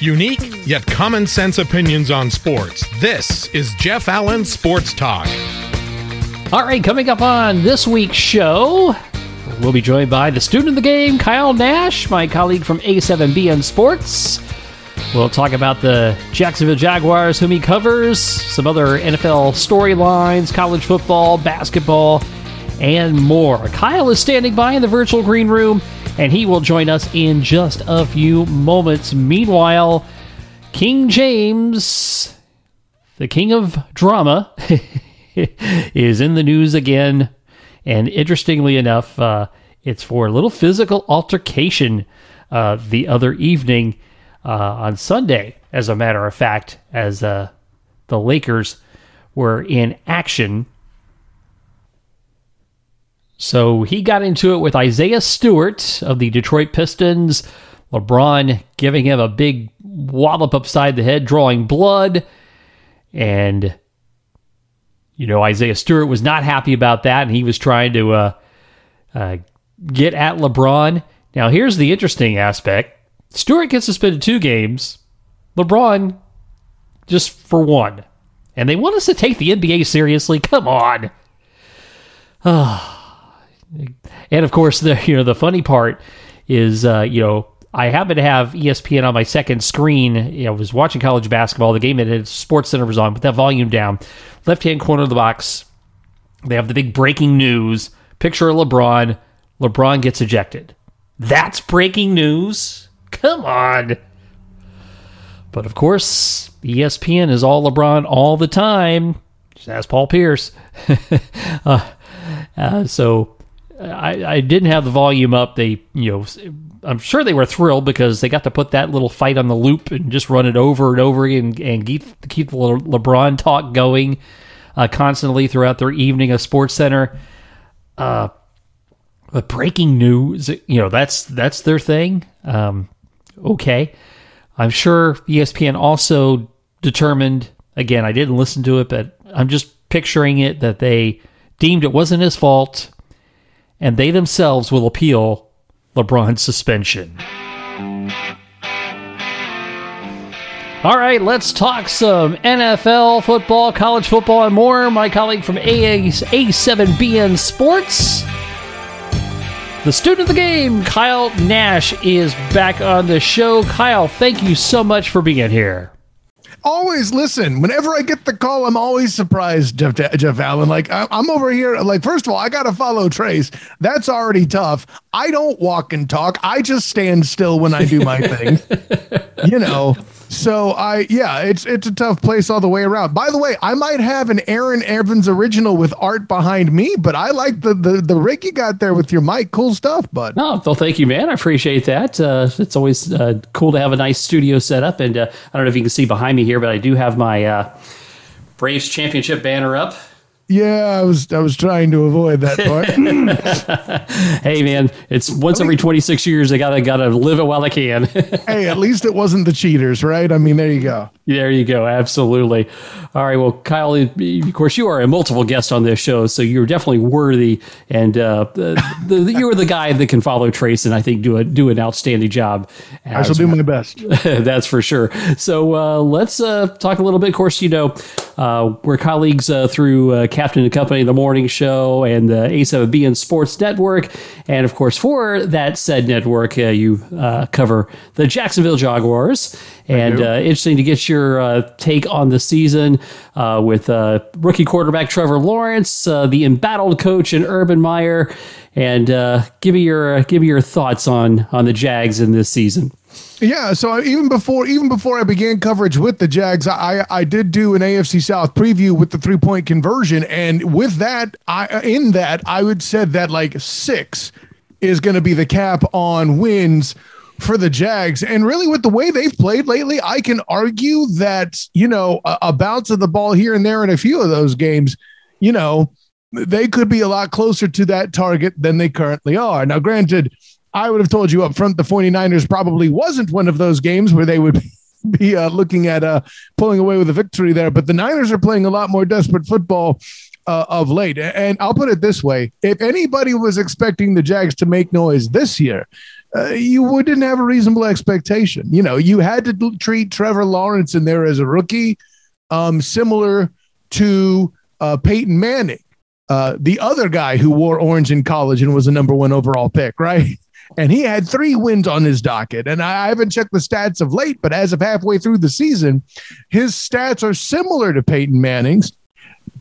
Unique yet common sense opinions on sports. This is Jeff Allen Sports Talk. All right, coming up on this week's show, we'll be joined by the student of the game, Kyle Nash, my colleague from A7BN Sports. We'll talk about the Jacksonville Jaguars, whom he covers, some other NFL storylines, college football, basketball, and more. Kyle is standing by in the virtual green room, and he will join us in just a few moments. Meanwhile, King James, the king of drama, is in the news again. And interestingly enough, uh, it's for a little physical altercation uh, the other evening uh, on Sunday, as a matter of fact, as uh, the Lakers were in action. So he got into it with Isaiah Stewart of the Detroit Pistons. LeBron giving him a big wallop upside the head, drawing blood. And you know, Isaiah Stewart was not happy about that, and he was trying to uh, uh, get at LeBron. Now, here's the interesting aspect Stewart gets suspended two games, LeBron just for one. And they want us to take the NBA seriously? Come on. and of course, the you know the funny part is uh, you know I happen to have ESPN on my second screen. You know, I was watching college basketball. The game at Sports Center was on. Put that volume down left hand corner of the box, they have the big breaking news picture of LeBron. LeBron gets ejected. That's breaking news? Come on. But of course, ESPN is all LeBron all the time. Just ask Paul Pierce. uh, uh, so I, I, didn't have the volume up. They, you know, I'm sure they were thrilled because they got to put that little fight on the loop and just run it over and over again and, keep, keep the LeBron talk going uh, constantly throughout their evening of Sports Center. Uh, but breaking news, you know, that's that's their thing. Um, okay, I'm sure ESPN also determined. Again, I didn't listen to it, but I'm just picturing it that they deemed it wasn't his fault, and they themselves will appeal LeBron's suspension. All right, let's talk some NFL football, college football, and more. My colleague from A7BN Sports, the student of the game, Kyle Nash, is back on the show. Kyle, thank you so much for being here always listen. Whenever I get the call, I'm always surprised, Jeff, Jeff Allen. Like I'm over here. Like first of all, I got to follow Trace. That's already tough. I don't walk and talk. I just stand still when I do my thing. you know. So I yeah, it's it's a tough place all the way around. By the way, I might have an Aaron Evans original with art behind me, but I like the the the rig you got there with your mic. Cool stuff, bud. Oh, well, thank you, man. I appreciate that. Uh, it's always uh, cool to have a nice studio set up, and uh, I don't know if you can see behind me here, but I do have my uh, Braves championship banner up. Yeah, I was I was trying to avoid that part. hey man, it's once every 26 years I gotta gotta live it while I can. hey, at least it wasn't the cheaters, right? I mean, there you go. There you go. Absolutely. All right. Well, Kyle, of course, you are a multiple guest on this show, so you're definitely worthy, and uh, the, the, you're the guy that can follow Trace, and I think do a do an outstanding job. I shall do my best. That's for sure. So uh, let's uh, talk a little bit. Of course, you know uh, we're colleagues uh, through uh, Captain and Company, the morning show, and the A7BN Sports Network, and of course for that said network, you cover the Jacksonville Jaguars. And uh, interesting to get your uh, take on the season uh, with uh, rookie quarterback Trevor Lawrence, uh, the embattled coach in Urban Meyer, and uh, give me your give me your thoughts on on the Jags in this season. Yeah, so even before even before I began coverage with the Jags, I I did do an AFC South preview with the three point conversion, and with that, I in that I would said that like six is going to be the cap on wins for the Jags. And really, with the way they've played lately, I can argue that, you know, a, a bounce of the ball here and there in a few of those games, you know, they could be a lot closer to that target than they currently are. Now, granted, I would have told you up front the 49ers probably wasn't one of those games where they would be uh, looking at uh, pulling away with a victory there, but the Niners are playing a lot more desperate football. Uh, of late. And I'll put it this way if anybody was expecting the Jags to make noise this year, uh, you wouldn't have a reasonable expectation. You know, you had to treat Trevor Lawrence in there as a rookie, um, similar to uh, Peyton Manning, uh, the other guy who wore orange in college and was a number one overall pick, right? And he had three wins on his docket. And I haven't checked the stats of late, but as of halfway through the season, his stats are similar to Peyton Manning's,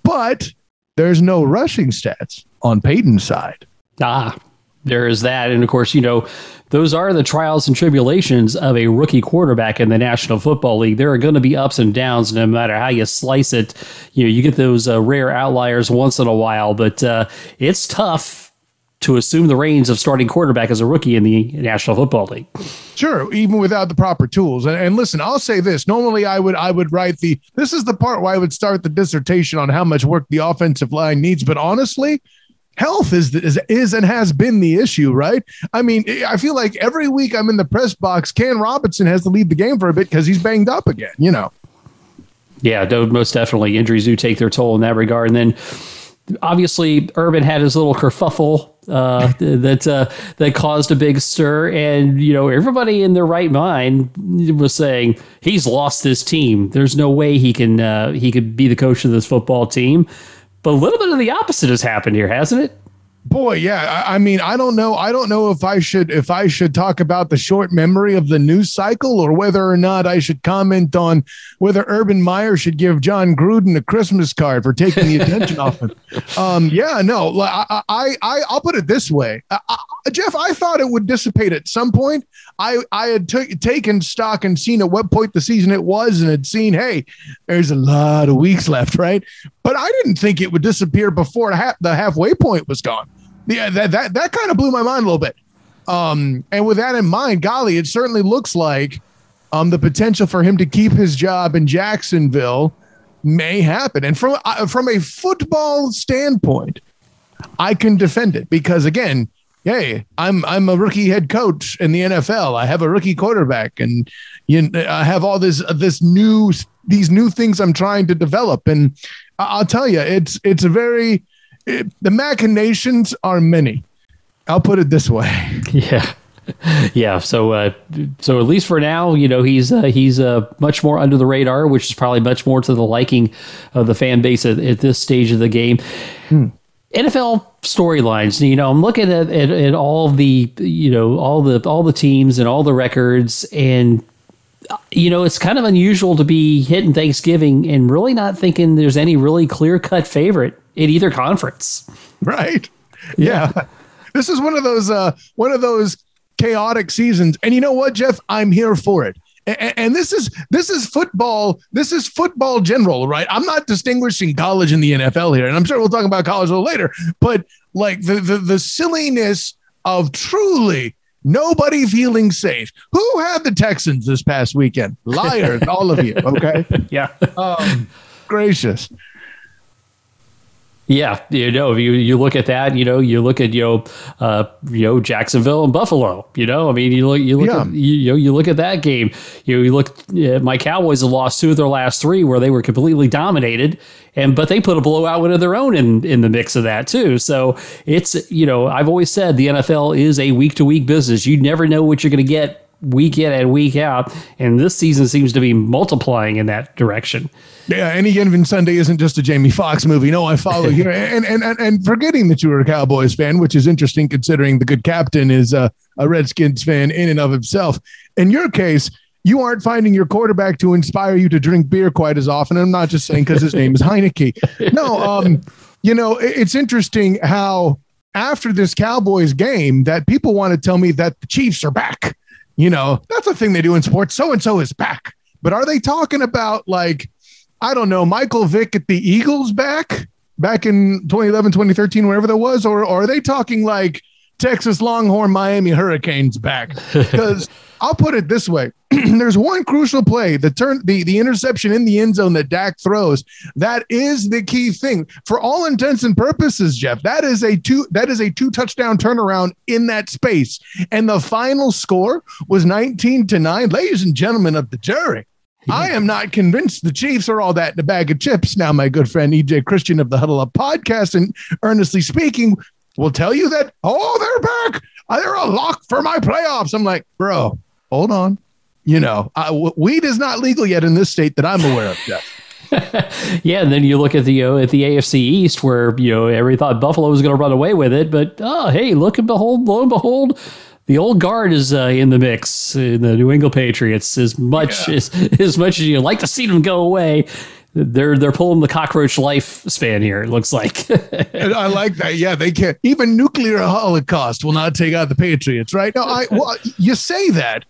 but there's no rushing stats on Peyton's side. Ah, there is that. And of course, you know, those are the trials and tribulations of a rookie quarterback in the National Football League. There are going to be ups and downs no matter how you slice it. You know, you get those uh, rare outliers once in a while, but uh, it's tough to assume the reins of starting quarterback as a rookie in the National Football League. Sure, even without the proper tools. And, and, listen, I'll say this. Normally I would I would write the this is the part where I would start the dissertation on how much work the offensive line needs, but honestly, health is, is is and has been the issue, right? I mean, I feel like every week I'm in the press box, Cam Robinson has to lead the game for a bit because he's banged up again. You know. Yeah, most definitely. Injuries do take their toll in that regard, and then obviously Urban had his little kerfuffle uh, that uh, that caused a big stir, and you know everybody in their right mind was saying he's lost his team. There's no way he can uh, he could be the coach of this football team. But a little bit of the opposite has happened here, hasn't it? Boy, yeah. I, I, mean, I don't know. I don't know if I should if I should talk about the short memory of the news cycle or whether or not I should comment on whether Urban Meyer should give Jon Gruden a Christmas card for taking the attention off him. Um, yeah, no. I, I, I, will put it this way, I, I, Jeff. I thought it would dissipate at some point. I, I had t- taken stock and seen at what point the season it was, and had seen, hey, there's a lot of weeks left, right? But I didn't think it would disappear before half, the halfway point was gone yeah, that that that kind of blew my mind a little bit. Um, and with that in mind, golly, it certainly looks like um, the potential for him to keep his job in Jacksonville may happen. And from uh, from a football standpoint, I can defend it because again, hey, I'm I'm a rookie head coach in the NFL. I have a rookie quarterback, and you, I have all this this new these new things I'm trying to develop. And I'll tell you, it's it's a very it, the machinations are many. I'll put it this way. Yeah. Yeah, so uh, so at least for now, you know he's uh, he's uh, much more under the radar, which is probably much more to the liking of the fan base at, at this stage of the game. Hmm. NFL storylines. You know, I'm looking at, at, at all the you know all the all the teams and all the records, and you know it's kind of unusual to be hitting Thanksgiving and really not thinking there's any really clear cut favorite in either conference. Right. Yeah. yeah. This is one of those uh one of those chaotic seasons. And you know what, Jeff? I'm here for it. And, and this is this is football. This is football general, right? I'm not distinguishing college and the NFL here, and I'm sure we'll talk about college a little later. But like the the, the silliness of truly nobody feeling safe. Who had the Texans this past weekend? Liars, all of you. Okay. Yeah. Um, gracious. Yeah, you know, you you look at that, you know, you look at you know, uh, you know Jacksonville and Buffalo. You know, I mean, you look you look yeah. at you, you, know you look at that game. You know, you look. Uh, my Cowboys have lost two of their last three, where they were completely dominated, and but they put a blowout win of their own in in the mix of that too. So it's you know, I've always said the NFL is a week to week business. You never know what you're going to get week in and week out, and this season seems to be multiplying in that direction. Yeah, any given Sunday isn't just a Jamie Foxx movie. No, I follow you. And, and and and forgetting that you were a Cowboys fan, which is interesting considering the good captain is a, a Redskins fan in and of himself. In your case, you aren't finding your quarterback to inspire you to drink beer quite as often. I'm not just saying because his name is Heinicke. No, um, you know, it's interesting how after this Cowboys game that people want to tell me that the Chiefs are back. You know, that's a thing they do in sports. So and so is back. But are they talking about like I don't know, Michael Vick at the Eagles back back in 2011, 2013, wherever that was, or, or are they talking like Texas Longhorn, Miami Hurricanes back? Because I'll put it this way: there's one crucial play, the turn, the the interception in the end zone that Dak throws. That is the key thing for all intents and purposes, Jeff. That is a two that is a two touchdown turnaround in that space, and the final score was 19 to nine. Ladies and gentlemen of the jury, I am not convinced the Chiefs are all that in a bag of chips. Now, my good friend EJ Christian of the Huddle Up podcast, and earnestly speaking, will tell you that, oh, they're back. They're a lock for my playoffs. I'm like, bro, hold on. You know, I, weed is not legal yet in this state that I'm aware of. Jeff. yeah, and then you look at the uh, at the AFC East, where you know everybody thought Buffalo was going to run away with it, but oh, hey, look and behold, lo and behold, the old guard is uh, in the mix in the New England Patriots. As much yeah. as as much as you like to see them go away, they're they're pulling the cockroach lifespan here. It looks like. I like that. Yeah, they can't. Even nuclear holocaust will not take out the Patriots, right? No, I well, you say that.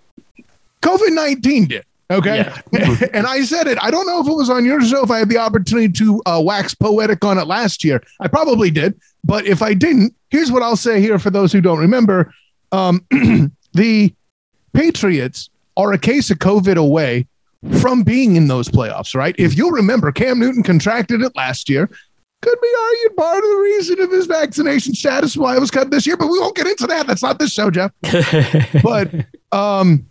COVID nineteen did. Okay. Yeah. and I said it. I don't know if it was on your show, if I had the opportunity to uh, wax poetic on it last year. I probably did. But if I didn't, here's what I'll say here for those who don't remember um, the Patriots are a case of COVID away from being in those playoffs, right? If you'll remember, Cam Newton contracted it last year. Could be argued part of the reason of his vaccination status why it was cut this year, but we won't get into that. That's not this show, Jeff. but um,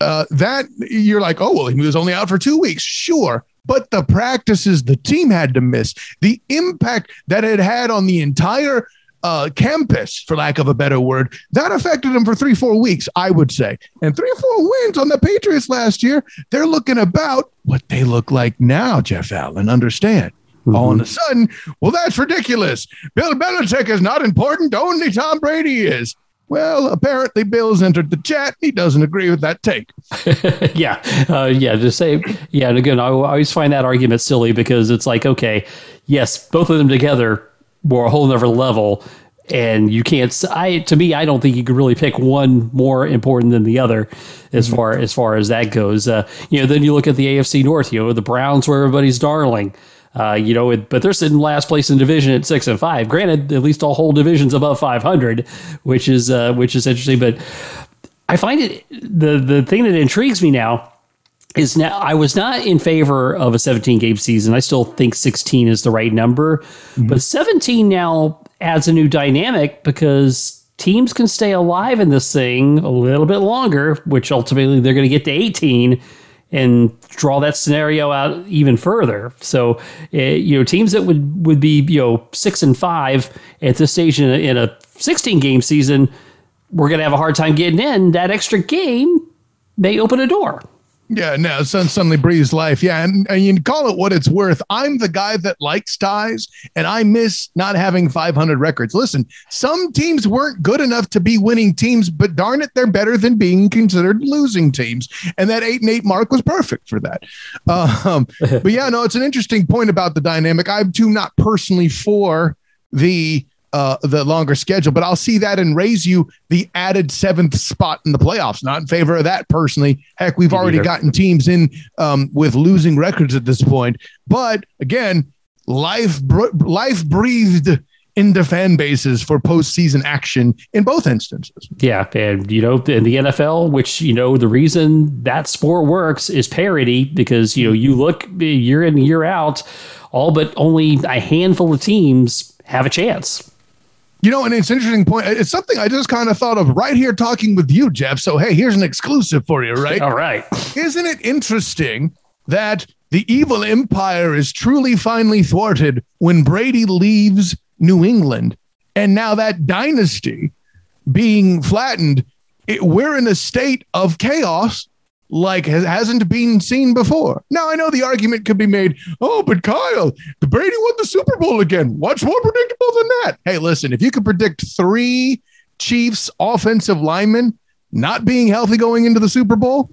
uh, that you're like, oh well, he was only out for two weeks, sure. But the practices the team had to miss, the impact that it had on the entire uh, campus, for lack of a better word, that affected them for three, four weeks, I would say. And three or four wins on the Patriots last year, they're looking about what they look like now, Jeff Allen. Understand? Mm-hmm. All of a sudden, well, that's ridiculous. Bill Belichick is not important. Only Tom Brady is. Well, apparently Bill's entered the chat. He doesn't agree with that take. yeah, uh, yeah. To say, yeah. And again, I always find that argument silly because it's like, okay, yes, both of them together were a whole nother level and you can't i to me i don't think you could really pick one more important than the other as mm-hmm. far as far as that goes uh, you know then you look at the afc north you know the browns were everybody's darling uh, you know, it, but they're sitting last place in division at six and five. Granted, at least all whole divisions above five hundred, which is uh, which is interesting. But I find it the the thing that intrigues me now is now I was not in favor of a 17 game season. I still think 16 is the right number, mm-hmm. but 17 now adds a new dynamic because teams can stay alive in this thing a little bit longer, which ultimately they're going to get to 18 and draw that scenario out even further. So, uh, you know, teams that would would be you know six and five at this stage in a, in a 16 game season, we're going to have a hard time getting in. That extra game may open a door. Yeah, no, son suddenly breathes life. Yeah, and, and you call it what it's worth. I'm the guy that likes ties, and I miss not having 500 records. Listen, some teams weren't good enough to be winning teams, but darn it, they're better than being considered losing teams. And that eight and eight mark was perfect for that. Um, but yeah, no, it's an interesting point about the dynamic. I'm too not personally for the uh, the longer schedule, but I'll see that and raise you the added seventh spot in the playoffs. Not in favor of that personally. Heck, we've already either. gotten teams in um, with losing records at this point. But again, life life breathed into fan bases for postseason action in both instances. Yeah, and you know, in the NFL, which you know, the reason that sport works is parity because you know you look year in year out, all but only a handful of teams have a chance. You know, and it's an interesting point. It's something I just kind of thought of right here talking with you, Jeff. So, hey, here's an exclusive for you, right? All right. Isn't it interesting that the evil empire is truly finally thwarted when Brady leaves New England? And now that dynasty being flattened, it, we're in a state of chaos like hasn't been seen before. Now I know the argument could be made, oh, but Kyle, the Brady won the Super Bowl again. What's more predictable than that? Hey, listen, if you could predict three Chiefs offensive linemen not being healthy going into the Super Bowl,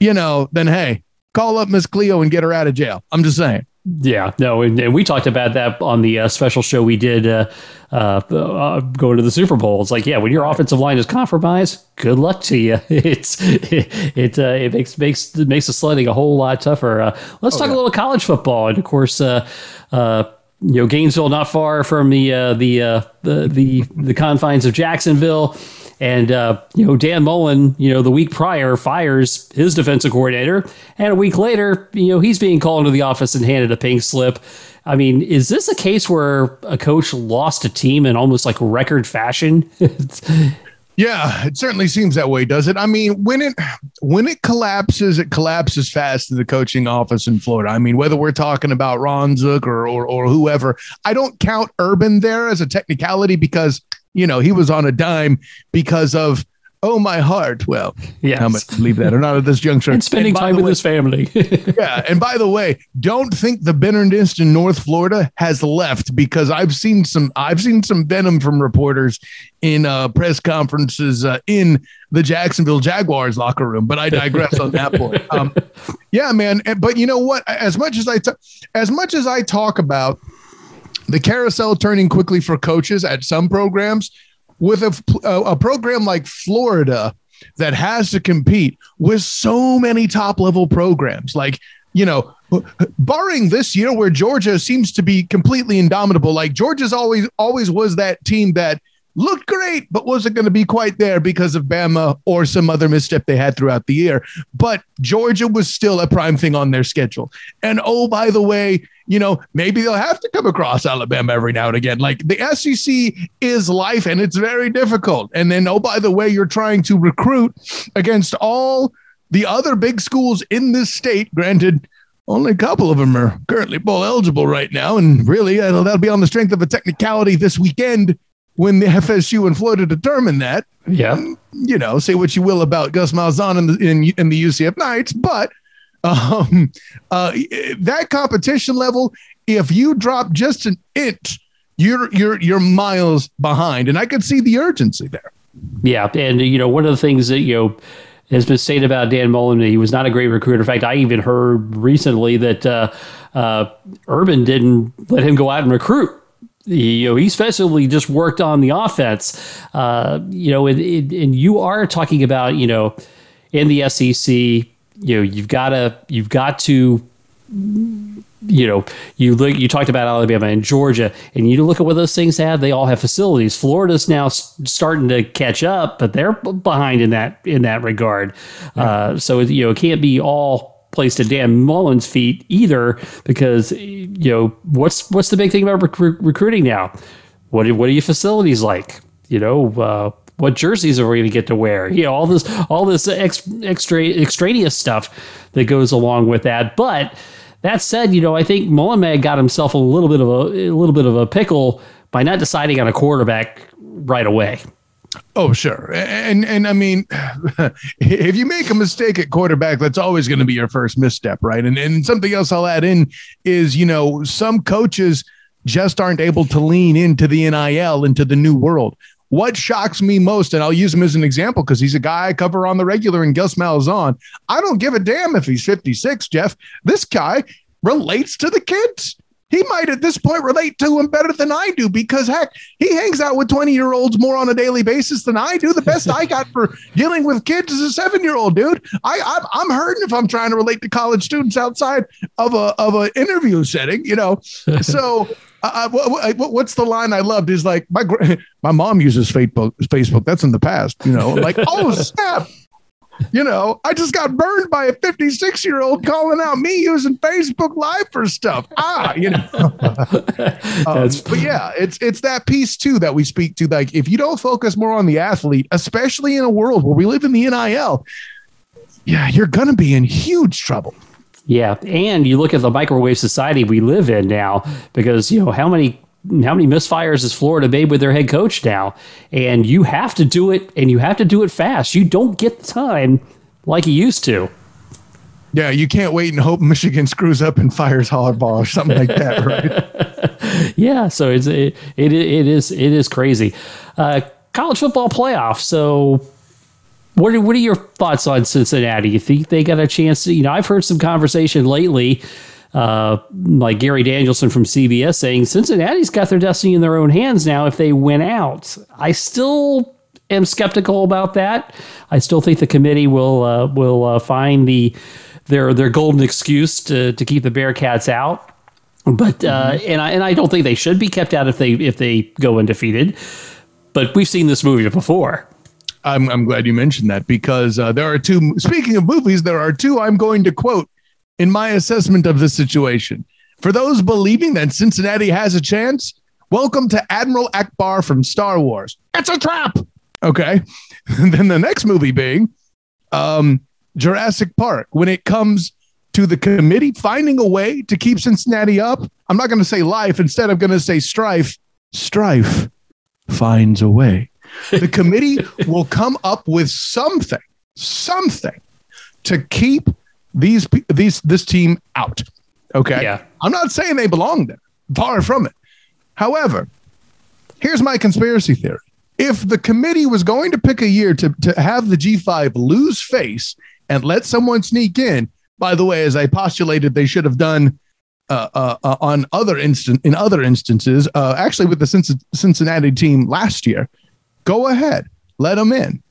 you know, then hey, call up Miss Cleo and get her out of jail. I'm just saying. Yeah, no, and, and, we talked about that on the uh, special show we did uh, uh, uh, going to the Super Bowl. It's like, yeah, when your offensive line is compromised, good luck to you. It's it it, uh, it makes makes it makes the sledding a whole lot tougher. Uh, let's oh, talk yeah. a little college football, and of course, uh, uh, you know, Gainesville not far from the uh, the, uh, the the the confines of Jacksonville. And, uh, you know, Dan Mullen, you know, the week prior fires his defensive coordinator. And a week later, you know, he's being called into the office and handed a pink slip. I mean, is this a case where a coach lost a team in almost like record fashion? Yeah, it certainly seems that way, does it? I mean, when it when it collapses, it collapses fast in the coaching office in Florida. I mean, whether we're talking about Ron Zook or, or or whoever, I don't count Urban there as a technicality because you know he was on a dime because of oh my heart. Well, yes. how much believe that or not at this juncture? And spending and time with way, his family. yeah, and by the way, don't think the bitterness in North Florida has left because I've seen some I've seen some venom from reporters in uh, press conferences uh, in the Jacksonville Jaguars locker room. But I digress on that point. Um, yeah, man. But you know what? As much as I t- as much as I talk about the carousel turning quickly for coaches at some programs with a, a, program like Florida that has to compete with so many top level programs, like, you know, barring this year where Georgia seems to be completely indomitable, like Georgia's always, always was that team that looked great, but wasn't going to be quite there because of Bama or some other misstep they had throughout the year. But Georgia was still a prime thing on their schedule. And oh, by the way, you know, maybe they'll have to come across Alabama every now and again. Like the SEC is life and it's very difficult. And then, oh, by the way, you're trying to recruit against all the other big schools in this state. Granted, only a couple of them are currently bowl eligible right now. And really, uh, that'll be on the strength of a technicality this weekend when the FSU and Florida determine that. Yeah. You know, say what you will about Gus Malzahn and the, in, in the UCF Knights, but um, uh, that competition level, if you drop just an inch, you're you're you're miles behind, and I could see the urgency there. Yeah, and you know, one of the things that you know has been stated about Dan Mullen, he was not a great recruiter. In fact, I even heard recently that uh, uh, Urban didn't let him go out and recruit. He, you know, he especially just worked on the offense. Uh, you know, and, and you are talking about you know in the SEC you know you've got to you've got to you know you look you talked about Alabama and Georgia and you look at what those things have they all have facilities. Florida's now starting to catch up but they're behind in that in that regard. Uh, so you know it can't be all placed at Dan Mullen's feet either because you know what's what's the big thing about rec- recruiting now what what are your facilities like you know uh, what jerseys are we going to get to wear? You know, all this, all this ex, extra extraneous stuff that goes along with that. But that said, you know, I think Mullen Mag got himself a little bit of a, a little bit of a pickle by not deciding on a quarterback right away. Oh, sure. And and I mean, if you make a mistake at quarterback, that's always going to be your first misstep, right? And and something else I'll add in is, you know, some coaches just aren't able to lean into the NIL into the new world. What shocks me most, and I'll use him as an example because he's a guy I cover on the regular and Gus Malzahn. I don't give a damn if he's 56, Jeff. This guy relates to the kids. He might at this point relate to him better than I do because heck, he hangs out with 20 year olds more on a daily basis than I do. The best I got for dealing with kids is a seven year old dude. I, I'm, I'm hurting if I'm trying to relate to college students outside of a of an interview setting, you know. So uh, what, what, what's the line I loved is like my my mom uses Facebook. Facebook that's in the past, you know. Like oh snap, you know, I just got burned by a 56 year old calling out me using Facebook Live for stuff. Ah, you know. um, but yeah, it's it's that piece too that we speak to. Like if you don't focus more on the athlete, especially in a world where we live in the NIL, yeah, you're gonna be in huge trouble. Yeah, and you look at the microwave society we live in now, because you know how many how many misfires has Florida made with their head coach now, and you have to do it, and you have to do it fast. You don't get the time like you used to. Yeah, you can't wait and hope Michigan screws up and fires Harbaugh or something like that, right? yeah, so it's it, it it is it is crazy. Uh, college football playoff. So what are, what are your thoughts on Cincinnati? You think they got a chance to, you know, I've heard some conversation lately, uh, like Gary Danielson from CBS saying Cincinnati's got their destiny in their own hands now if they win out. I still am skeptical about that. I still think the committee will uh, will uh, find the their their golden excuse to, to keep the Bearcats out. But uh, mm-hmm. and I and I don't think they should be kept out if they if they go undefeated. But we've seen this movie before. I'm, I'm glad you mentioned that because uh, there are two. Speaking of movies, there are two I'm going to quote in my assessment of the situation. For those believing that Cincinnati has a chance, welcome to Admiral Ackbar from Star Wars. It's a trap. Okay. then the next movie being um, Jurassic Park. When it comes to the committee finding a way to keep Cincinnati up, I'm not going to say life. Instead, I'm going to say strife. Strife finds a way. The committee will come up with something, something to keep these these this team out. Okay. Yeah. I'm not saying they belong there. Far from it. However, here's my conspiracy theory. If the committee was going to pick a year to, to have the G5 lose face and let someone sneak in, by the way, as I postulated, they should have done uh, uh, uh, on other instant in other instances, uh, actually with the Cincinnati team last year. Go ahead, let them in.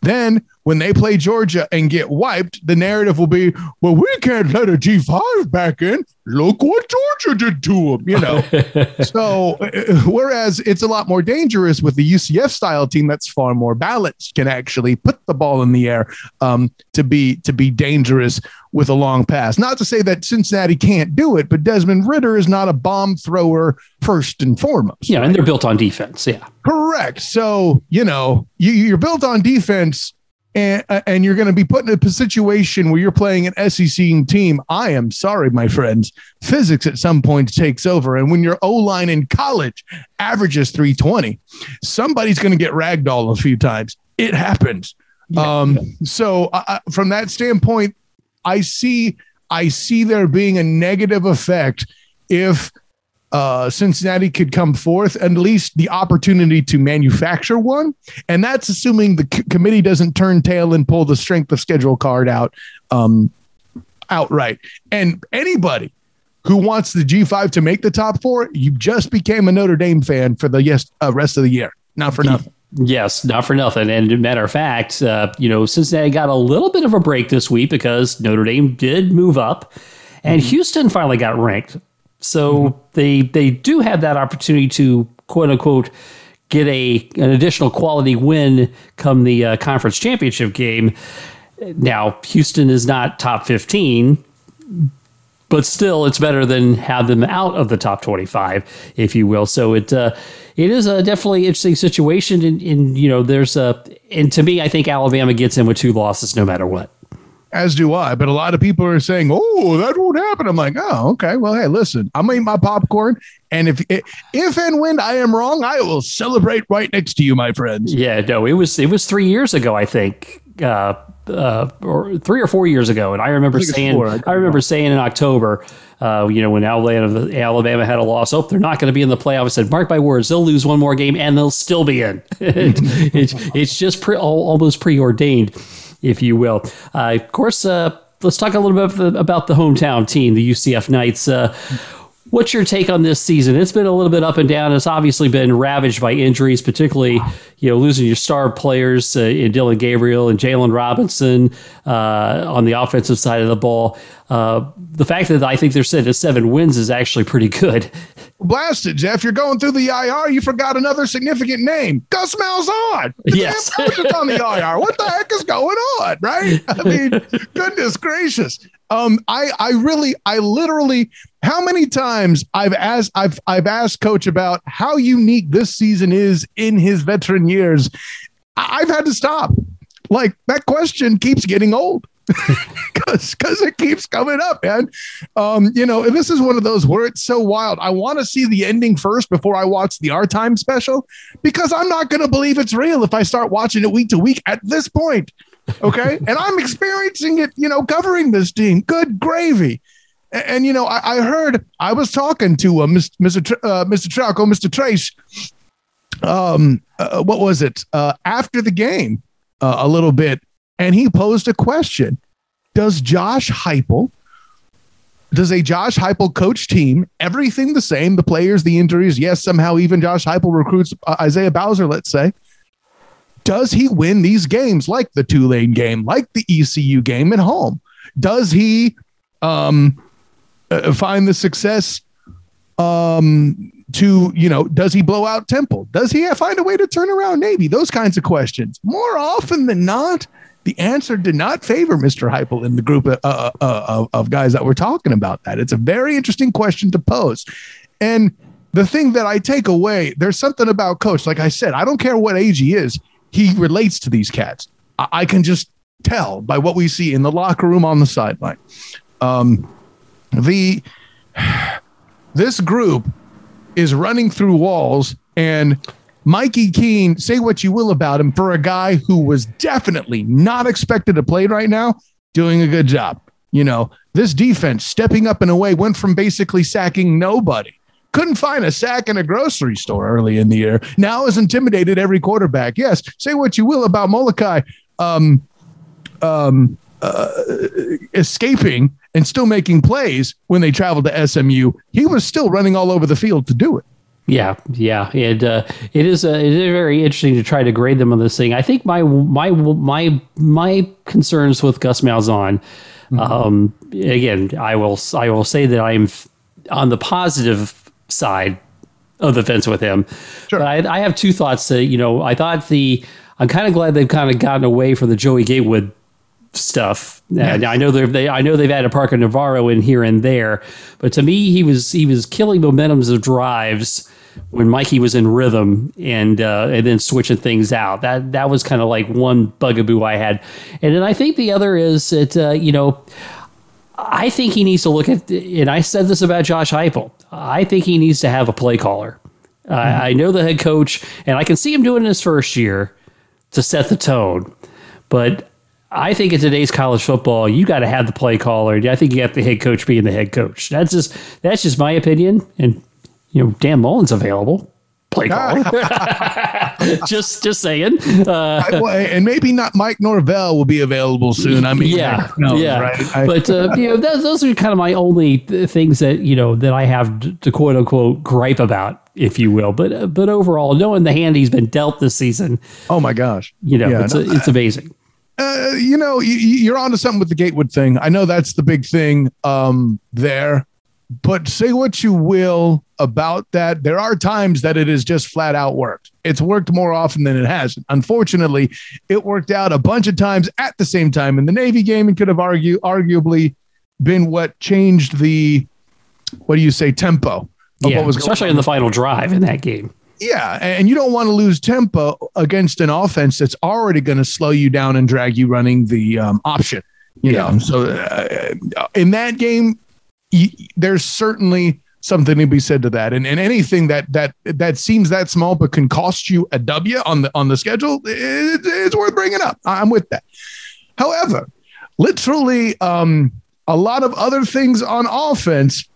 Then when they play Georgia and get wiped, the narrative will be, well, we can't let a G5 back in. Look what Georgia did to them, you know. so, uh, whereas it's a lot more dangerous with the UCF style team that's far more balanced, can actually put the ball in the air um, to be to be dangerous with a long pass. Not to say that Cincinnati can't do it, but Desmond Ridder is not a bomb thrower first and foremost. Yeah, right? and they're built on defense. Yeah, correct. So you know you, you're built on defense and uh, and you're going to be put in a situation where you're playing an SEC team. I am sorry, my friends. Physics at some point takes over, and when your O line in college averages 320, somebody's going to get ragdoll a few times. It happens. Yeah. Um, so uh, from that standpoint, I see I see there being a negative effect if uh, Cincinnati could come forth, at least the opportunity to manufacture one. And that's assuming the c- committee doesn't turn tail and pull the strength of schedule card out um, outright. And anybody who wants the G5 to make the top four, you just became a Notre Dame fan for the yes, uh, rest of the year. Not for nothing. Yes, not for nothing. And matter of fact, uh, you know, Cincinnati got a little bit of a break this week because Notre Dame did move up, and mm-hmm. Houston finally got ranked. So mm-hmm. they they do have that opportunity to quote unquote get a an additional quality win come the uh, conference championship game. Now Houston is not top fifteen, but still it's better than have them out of the top twenty five, if you will. So it uh, it is a definitely interesting situation. And in you know there's a and to me I think Alabama gets in with two losses no matter what as do I. But a lot of people are saying, "Oh, that won't happen." I'm like, "Oh, okay. Well, hey, listen, I'm eating my popcorn, and if if and when I am wrong, I will celebrate right next to you, my friends." Yeah, no, it was it was three years ago, I think. Uh, uh, or three or four years ago, and I remember I saying, I, I remember saying in October, uh, you know, when Alabama, Alabama had a loss, oh, they're not going to be in the playoffs. I said, mark my words, they'll lose one more game and they'll still be in. it's, it's just pre, almost preordained if you will. Uh, of course, uh, let's talk a little bit about the hometown team, the UCF Knights. Uh, what's your take on this season? It's been a little bit up and down. It's obviously been ravaged by injuries, particularly you know losing your star players uh, in Dillon Gabriel and Jaylon Robinson uh, on the offensive side of the ball. Uh, the fact that I think they're set at seven wins is actually pretty good. Blast it, Jeff! You're going through the IR. You forgot another significant name, Gus Malzahn. Yes, on the IR. What the heck is going on? Right? I mean, goodness gracious. Um, I I really I literally how many times I've asked I've I've asked coach about how unique this season is in his veteran years. I've had to stop. Like that question keeps getting old because because it keeps coming up, man. Um, you know, this is one of those where it's so wild. I want to see the ending first before I watch the Our Time special because I'm not going to believe it's real if I start watching it week to week at this point. Okay, and I'm experiencing it. You know, covering this team. Good gravy. And, and you know, I, I, heard I was talking to uh, Mr. Tr- uh, Mr. Trauco, Mr. Trace. Um, uh, what was it? Uh, after the game, uh, a little bit and he posed a question Does Josh Heupel, does a Josh Heupel coach team everything the same? The players, the injuries, yes, somehow even Josh Heupel recruits uh, Isaiah Bowser, let's say. Does he win these games like the Tulane game, like the ECU game at home? Does he um, uh, find the success um, to, you know, does he blow out Temple? Does he find a way to turn around Navy? Those kinds of questions. More often than not, the answer did not favor Mr. Heupel in the group of, uh, uh, uh of guys that were talking about that. It's a very interesting question to pose. And the thing that I take away, there's something about coach. Like I said, I don't care what age he is. he relates to these cats. I, I can just tell by what we see in the locker room on the sideline. Um, the this group is running through walls and Mikey Keene, say what you will about him, for a guy who was definitely not expected to play right now, doing a good job. You know, this defense stepping up in a way went from basically sacking nobody. Couldn't find a sack in a grocery store early in the year. Now has intimidated every quarterback. Yes, say what you will about Mordecai um, um, uh, escaping and still making plays when they traveled to SMU. He was still running all over the field to do it. Yeah, yeah, and uh, it is uh, it is very interesting to try to grade them on this thing. I think my my my my concerns with Gus Malzahn. Mm-hmm. Um, again, I will I will say that I'm on the positive side of the fence with him. Sure. But I, I have two thoughts. That, you know, I thought the I'm kind of glad they've kind of gotten away from the Joey Gatewood stuff. And I know they've they I know they've added Parker Navarro in here and there, but to me he was he was killing momentums of drives when Mikey was in rhythm and uh, and then switching things out. That that was kind of like one bugaboo I had, and then I think the other is that uh, you know. I think he needs to look at, and I said this about Josh Heupel. I think he needs to have a play caller. Mm-hmm. I know the head coach, and I can see him doing this first year to set the tone. But I think in today's college football, you got to have the play caller. I think you have the head coach being the head coach. That's just that's just my opinion. And you know, Dan Mullen's available. Play caller. just just saying. Uh, and maybe not Mike Norvell will be available soon. I mean, yeah, knows, yeah. Right? I, but uh, you know, those, those are kind of my only things that you know that I have to quote unquote gripe about, if you will. But uh, but overall, knowing the hand he's been dealt this season, oh my gosh, you know, yeah, it's no, it's amazing. Uh, you know, you, you're onto something with the Gatewood thing. I know that's the big thing um, there but say what you will about that. There are times that it has just flat out worked. It's worked more often than it has. Unfortunately, it worked out a bunch of times at the same time in the Navy game and could have argue, arguably been what changed the, what do you say, tempo of yeah, what was especially in the final drive in that game. Yeah, and you don't want to lose tempo against an offense that's already going to slow you down and drag you running the um, option. You yeah. know, so uh, in that game, there's certainly something to be said to that. And, and anything that that that seems that small but can cost you a W on the on the schedule, it, it's worth bringing up. I'm with that. However, literally um, a lot of other things on offense.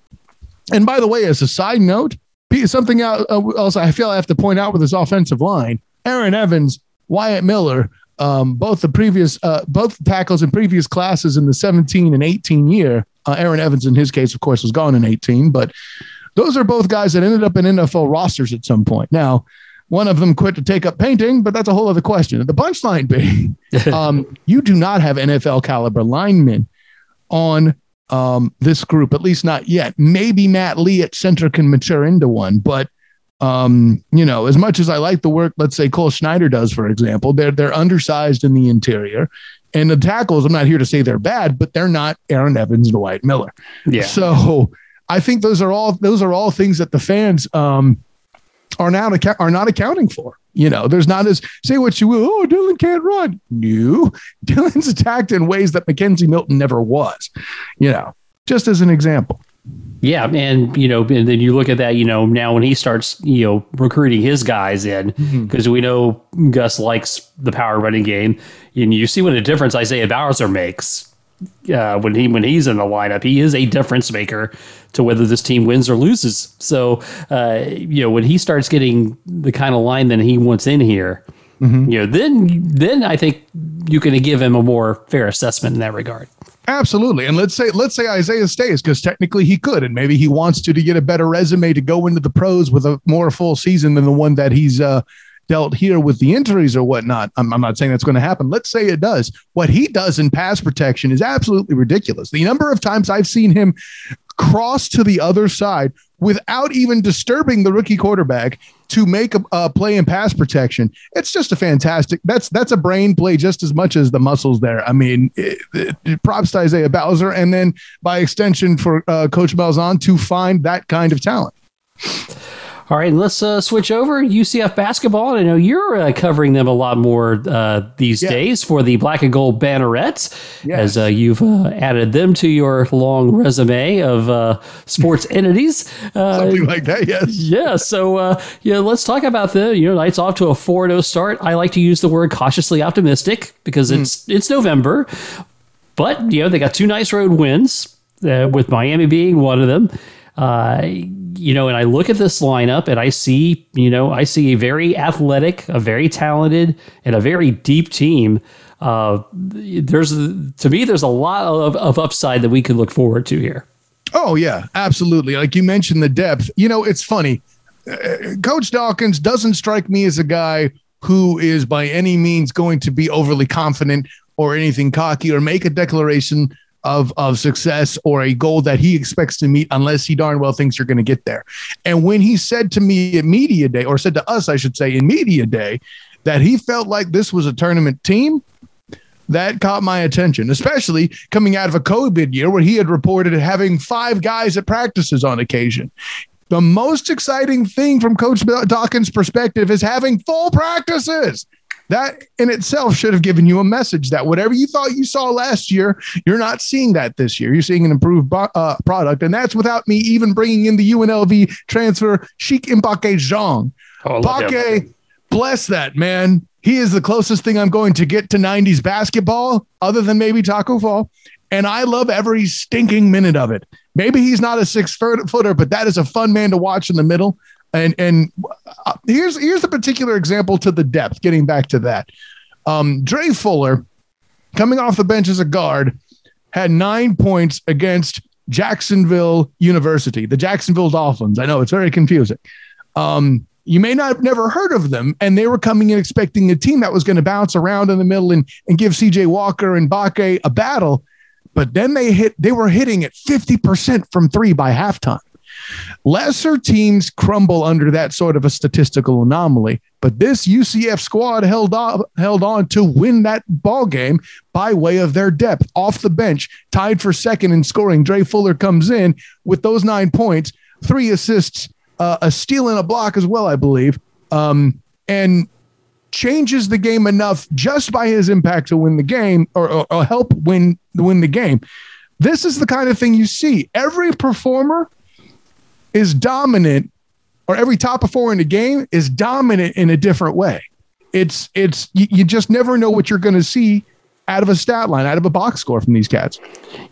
And by the way, as a side note, something else I feel I have to point out with this offensive line: Aaron Evans, Wyatt Miller. Um, both the previous, uh, both tackles in previous classes in the 17 and 18 year uh, Aaron Evans, in his case, of course, was gone in 18, but those are both guys that ended up in NFL rosters at some point. Now, one of them quit to take up painting, but that's a whole other question. The punchline being, um, you do not have NFL caliber linemen on um, this group, at least not yet. Maybe Matt Lee at center can mature into one, but um, you know, as much as I like the work, let's say Cole Schneider does, for example, they're they're undersized in the interior. And the tackles, I'm not here to say they're bad, but they're not Aaron Evans and Wyatt Miller. Yeah. So I think those are all those are all things that the fans um, are now are not accounting for. You know, there's not as say what you will. Oh, Dillon can't run. No, Dillon's attacked in ways that McKenzie Milton never was. You know, just as an example. Yeah, and you know, and then you look at that. You know, now when he starts, you know, recruiting his guys in, because mm-hmm. we know Gus likes the power running game, and you see what a difference Isaiah Bowser makes uh, when he when he's in the lineup. He is a difference maker to whether this team wins or loses. So, uh, you know, when he starts getting the kind of line that he wants in here, mm-hmm. you know, then then I think you can give him a more fair assessment in that regard. Absolutely. And let's say let's say Isaiah stays because technically he could, and maybe he wants to to get a better resume to go into the pros with a more full season than the one that he's uh, dealt here with the injuries or whatnot. I'm, I'm not saying that's going to happen. Let's say it does. What he does in pass protection is absolutely ridiculous. The number of times I've seen him cross to the other side without even disturbing the rookie quarterback to make a, a, play in pass protection. It's just a fantastic. That's that's a brain play just as much as the muscles there. I mean, it, it, props to Isaiah Bowser, and then by extension for uh, Coach Malzahn to find that kind of talent. All right, let's uh, switch over UCF basketball. I know you're uh, covering them a lot more uh, these yeah. days for the Black and Gold Bannerets, yes. as uh, you've uh, added them to your long resume of uh, sports entities. Something like that, yes. Yeah. So, yeah, let's talk about the you know Knights off to a 4-0 start. I like to use the word cautiously optimistic because mm. it's it's November, but you know they got two nice road wins, with Miami being one of them. You know, and I look at this lineup and I see, you know, I see a very athletic, a very talented, and a very deep team. Uh, there's to me, there's a lot of, of upside that we could look forward to here. Oh yeah, absolutely. Like you mentioned, the depth. You know, it's funny. Uh, Coach Dawkins doesn't strike me as a guy who is by any means going to be overly confident or anything cocky or make a declaration of of success or a goal that he expects to meet unless he darn well thinks you're going to get there. And when he said to me at media day, or said to us, I should say, in media day, that he felt like this was a tournament team, that caught my attention, especially coming out of a COVID year where he had reported having five guys at practices on occasion. The most exciting thing from Coach Dawkins' perspective is having full practices that in itself should have given you a message that whatever you thought you saw last year, you're not seeing that this year. You're seeing an improved uh, product. And that's without me even bringing in the UNLV transfer, Cheick Mbacké Diong. Oh, Mbacké, bless that, man. He is the closest thing I'm going to get to 90s basketball, other than maybe Tacko Fall. And I love every stinking minute of it. Maybe he's not a six footer, but that is a fun man to watch in the middle. And and uh, here's here's the particular example to the depth. Getting back to that, um, Dre Fuller, coming off the bench as a guard, had nine points against Jacksonville University, the Jacksonville Dolphins. I know it's very confusing. Um, you may not have never heard of them, and they were coming in expecting a team that was going to bounce around in the middle and, and give CJ Walker and Mbacké a battle. But then they hit, they were hitting at 50% from three by halftime. Lesser teams crumble under that sort of a statistical anomaly, but this UCF squad held on, held on to win that ball game by way of their depth off the bench, tied for second in scoring. Dre Fuller comes in with those nine points, three assists, uh, a steal and a block as well, I believe, um, and changes the game enough just by his impact to win the game or, or, or help win win the game. This is the kind of thing you see. Every performer is dominant, or every top of four in the game is dominant in a different way. It's it's you, you just never know what you're going to see out of a stat line, out of a box score from these cats.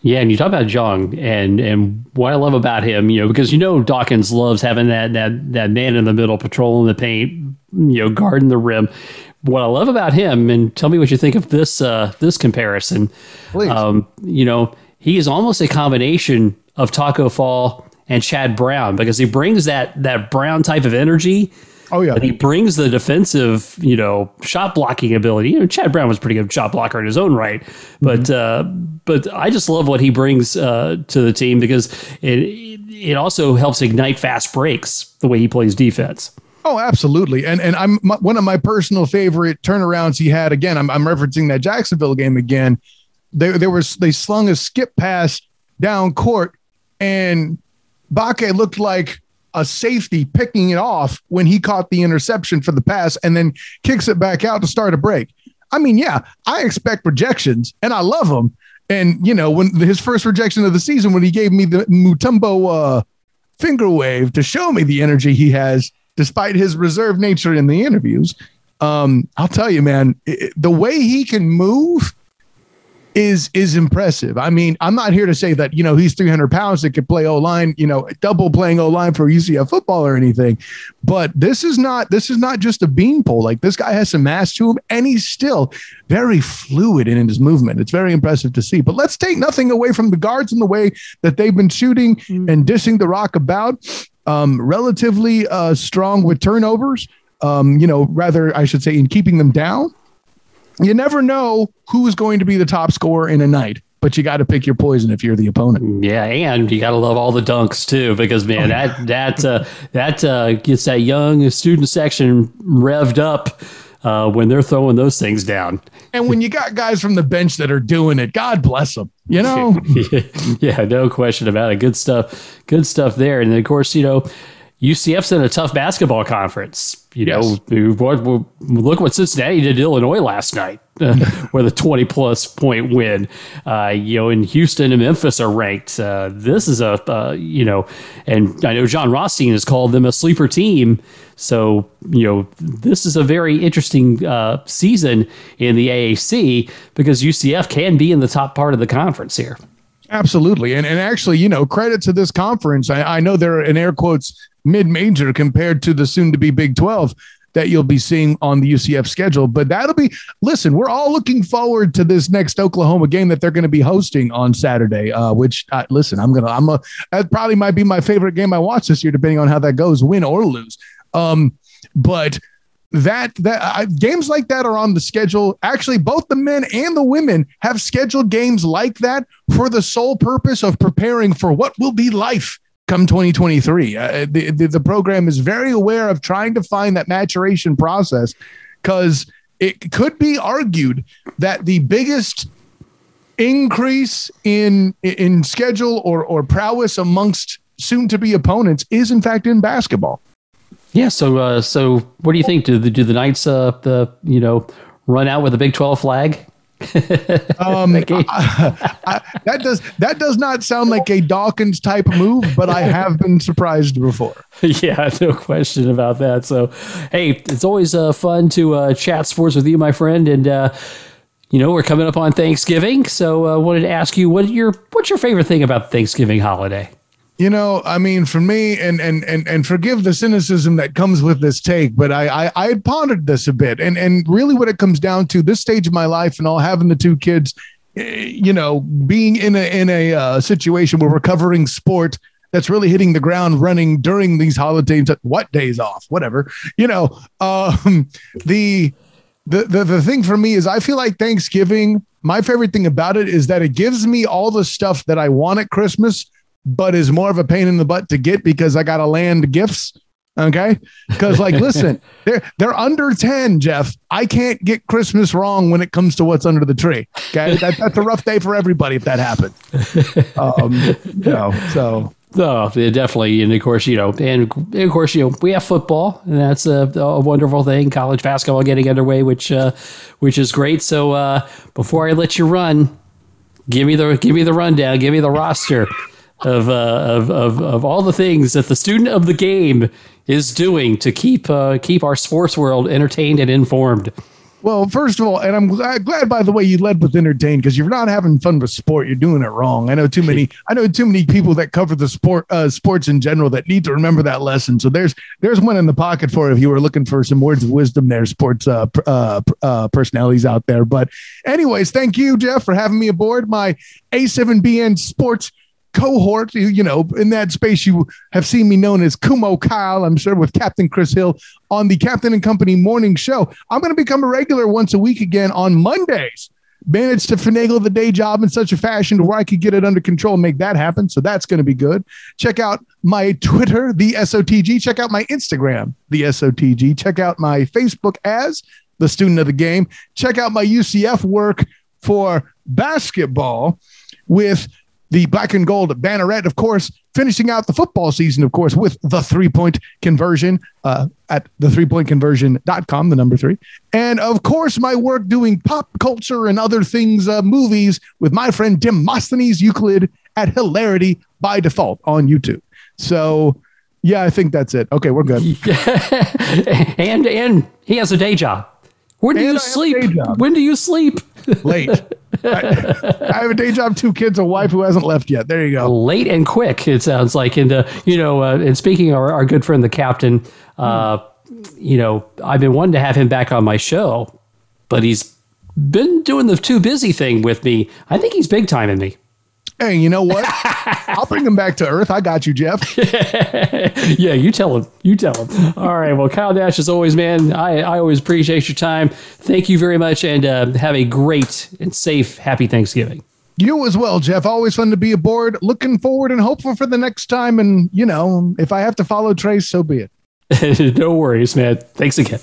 Yeah, and you talk about Diong and and what I love about him, you know, because you know Dawkins loves having that that that man in the middle patrolling the paint, you know, guarding the rim. What I love about him, and tell me what you think of this uh, this comparison. Please. Um, you know, he is almost a combination of Tacko Fall and Chad Brown because he brings that that Brown type of energy. Oh yeah, and he brings the defensive, you know, shot blocking ability. You know, Chad Brown was a pretty good shot blocker in his own right, but mm-hmm. uh, but I just love what he brings uh, to the team because it it also helps ignite fast breaks the way he plays defense. Oh, absolutely. And and I'm my, one of my personal favorite turnarounds he had. Again, I'm, I'm referencing that Jacksonville game again. They there was they slung a skip pass down court, and Mbacké looked like a safety picking it off when he caught the interception for the pass and then kicks it back out to start a break. I mean, yeah, I expect rejections and I love them. And you know, when his first rejection of the season, when he gave me the Mutombo uh, finger wave to show me the energy he has, despite his reserved nature in the interviews, um, I'll tell you, man, it, the way he can move is is impressive. I mean, I'm not here to say that you know he's 300 pounds that could play O line, you know, double playing O line for UCF football or anything. But this is not this is not just a beanpole. Like this guy has some mass to him, and he's still very fluid in his movement. It's very impressive to see. But let's take nothing away from the guards in the way that they've been shooting mm. and dishing the rock about. Um, relatively uh, strong with turnovers. Um, you know, rather I should say in keeping them down you never know who is going to be the top scorer in a night but you got to pick your poison if you're the opponent. Yeah, and you got to love all the dunks too, because man, oh, that that uh, that uh, gets that young student section revved up uh, when they're throwing those things down. And when you got guys from the bench that are doing it, God bless them. You know. yeah, no question about it. Good stuff. Good stuff there. And of course, you know UCF's in a tough basketball conference. You know, yes. look what Cincinnati did to Illinois last night with a 20 plus point win. Uh, you know, in Houston and Memphis are ranked. Uh, this is a, uh, you know, and I know Jon Rothstein has called them a sleeper team. So, you know, this is a very interesting uh, season in the AAC because UCF can be in the top part of the conference here. Absolutely. And, and actually, you know, credit to this conference. I, I know they're in air quotes mid major compared to the soon to be Big 12 that you'll be seeing on the UCF schedule. But that'll be, listen, we're all looking forward to this next Oklahoma game that they're going to be hosting on Saturday, uh, which, uh, listen, I'm going to, I'm a, that probably might be my favorite game I watch this year, depending on how that goes, win or lose. Um, but that that games like that are on the schedule. Actually, both the men and the women have scheduled games like that for the sole purpose of preparing for what will be life come 2023. Uh, the, the, the program is very aware of trying to find that maturation process because it could be argued that the biggest increase in in schedule or or prowess amongst soon to be opponents is in fact in basketball. Yeah. So uh, so what do you think? Do the do the Knights uh the you know run out with a Big Twelve flag? Um, I, I, that does that does not sound like a Dawkins type move, but I have been surprised before. Yeah, no question about that. So, hey, it's always uh, fun to uh, chat sports with you, my friend, and uh, you know we're coming up on Thanksgiving, so I uh, wanted to ask you what your what's your favorite thing about Thanksgiving holiday? You know, I mean, for me, and and and and forgive the cynicism that comes with this take, but I I, I pondered this a bit, and and really, what it comes down to, this stage of my life, and all having the two kids, eh, you know, being in a in a uh, situation where we're covering sport that's really hitting the ground running during these holidays. What days off? Whatever, you know. Um, the the the the thing for me is, I feel like Thanksgiving. My favorite thing about it is that it gives me all the stuff that I want at Christmas but is more of a pain in the butt to get because I got to land gifts. Okay. Cause like, listen, they're, they're under 10, Jeff. I can't get Christmas wrong when it comes to what's under the tree. Okay. That, that's a rough day for everybody if that happens. Um, you know, so. Oh, definitely, and of course, you know, and of course, you know, we have football, and that's a, a wonderful thing. College basketball getting underway, which, uh, which is great. So, uh, before I let you run, give me the give me the rundown, give me the roster of, uh, of, of, of all the things that the student of the game is doing to keep uh, keep our sports world entertained and informed. Well, first of all, and I'm glad, glad by the way you led with entertain because you're not having fun with sport. You're doing it wrong. I know too many. I know too many people that cover the sport, uh, sports in general, that need to remember that lesson. So there's there's one in the pocket for if you were looking for some words of wisdom. There, sports uh, uh, uh, personalities out there. But anyways, thank you, Jeff, for having me aboard my A7BN Sports cohort, you know, in that space, you have seen me known as Kumo Kyle, I'm sure, with Captain Chris Hill on the Captain and Company morning show. I'm going to become a regular once a week again on Mondays. Managed to finagle the day job in such a fashion to where I could get it under control and make that happen. So that's going to be good. Check out my Twitter, the SOTG. Check out my Instagram, the SOTG. Check out my Facebook as the student of the game. Check out my UCF work for basketball with the black and gold banneret, of course, finishing out the football season, of course, with the three point conversion uh, at the three point conversion.com, the number three. And of course, my work doing pop culture and other things, uh, movies with my friend Demosthenes Euclid at Hilarity by Default on YouTube. So, yeah, I think that's it. Okay, we're good. and and he has a day job. When do and you sleep? When do you sleep? Late. I, I, have a day job, two kids, a wife who hasn't left yet. There you go. Late and quick, it sounds like. And, uh, you know, uh, and speaking of our, our, good friend, the captain, uh, you know, I've been wanting to have him back on my show, but he's been doing the too busy thing with me. I think he's big time in me. Hey, you know what? I'll bring him back to earth. I got you, Jeff. yeah, you tell him. You tell him. All right. Well, Kyle Dash, as always, man, I, I always appreciate your time. Thank you very much and uh, have a great and safe, happy Thanksgiving. You as well, Jeff. Always fun to be aboard. Looking forward and hopeful for the next time. And, you know, if I have to follow Trace, so be it. no worries, man. Thanks again.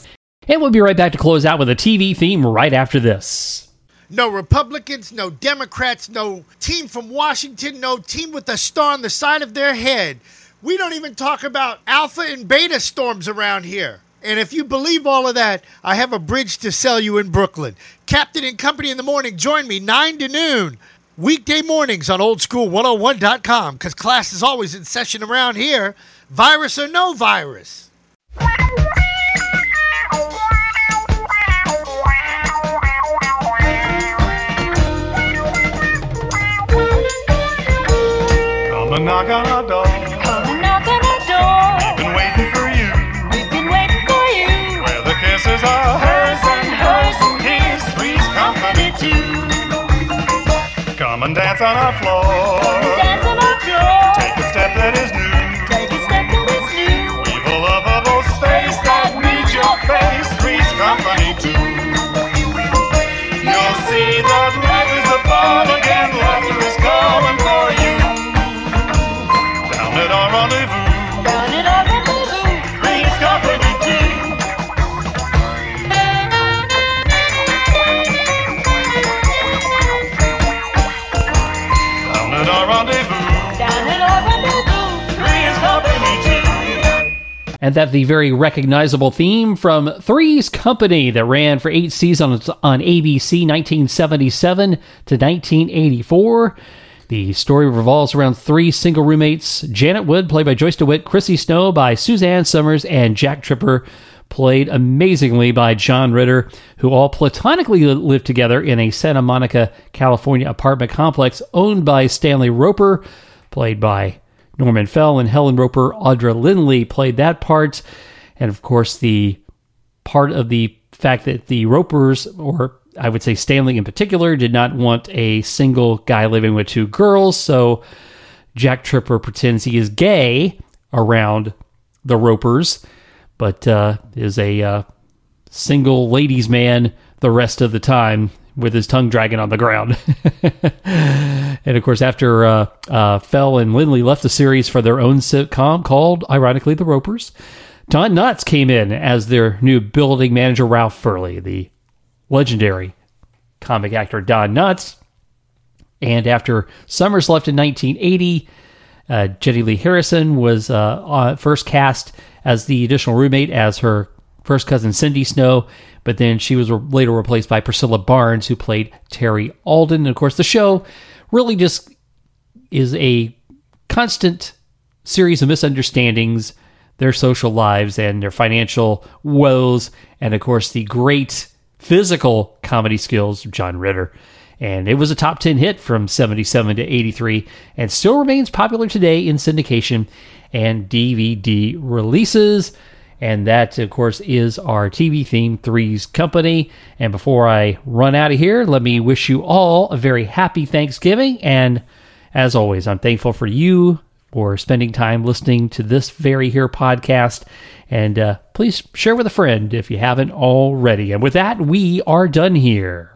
And we'll be right back to close out with a TV theme right after this. No Republicans, no Democrats, no team from Washington, no team with a star on the side of their head. We don't even talk about alpha and beta storms around here. And if you believe all of that, I have a bridge to sell you in Brooklyn. Captain and Company in the morning. Join me 9 to noon. Weekday mornings on oldschool101.com because class is always in session around here. Virus or no virus. Knock on our door. Come and knock on our door. We've Been waiting for you. We've been waiting for you. Where the kisses are Hers and hers and his. Three's company too. Come and dance on our floor. And that the very recognizable theme from Three's Company that ran for eight seasons on ABC 1977 to 1984. The story revolves around three single roommates Janet Wood, played by Joyce DeWitt, Chrissy Snow by Suzanne Somers, and Jack Tripper, played amazingly by John Ritter, who all platonically lived together in a Santa Monica, California apartment complex owned by Stanley Roper, played by Norman Fell, and Helen Roper. Audra Lindley played that part. And of course, the part of the fact that the Ropers, or I would say Stanley in particular, did not want a single guy living with two girls. So Jack Tripper pretends he is gay around the Ropers, but uh, is a uh, single ladies' man the rest of the time with his tongue dragging on the ground. and of course, after uh, uh, Fell and Lindley left the series for their own sitcom called, ironically, The Ropers, Don Knotts came in as their new building manager, Ralph Furley, the legendary comic actor Don Knotts. And after Somers left in 1980, uh, Jenilee Harrison was uh, uh, first cast as the additional roommate as her first cousin Cindy Snow, but then she was re- later replaced by Priscilla Barnes, who played Terri Alden. And of course, the show really just is a constant series of misunderstandings, their social lives, and their financial woes, and of course, the great physical comedy skills of John Ritter. And it was a top 10 hit from 77 to 83 and still remains popular today in syndication and DVD releases. And that, of course, is our TV theme, Three's Company. And before I run out of here, let me wish you all a very happy Thanksgiving. And as always, I'm thankful for you for spending time listening to this very here podcast. And uh, please share with a friend if you haven't already. And with that, we are done here.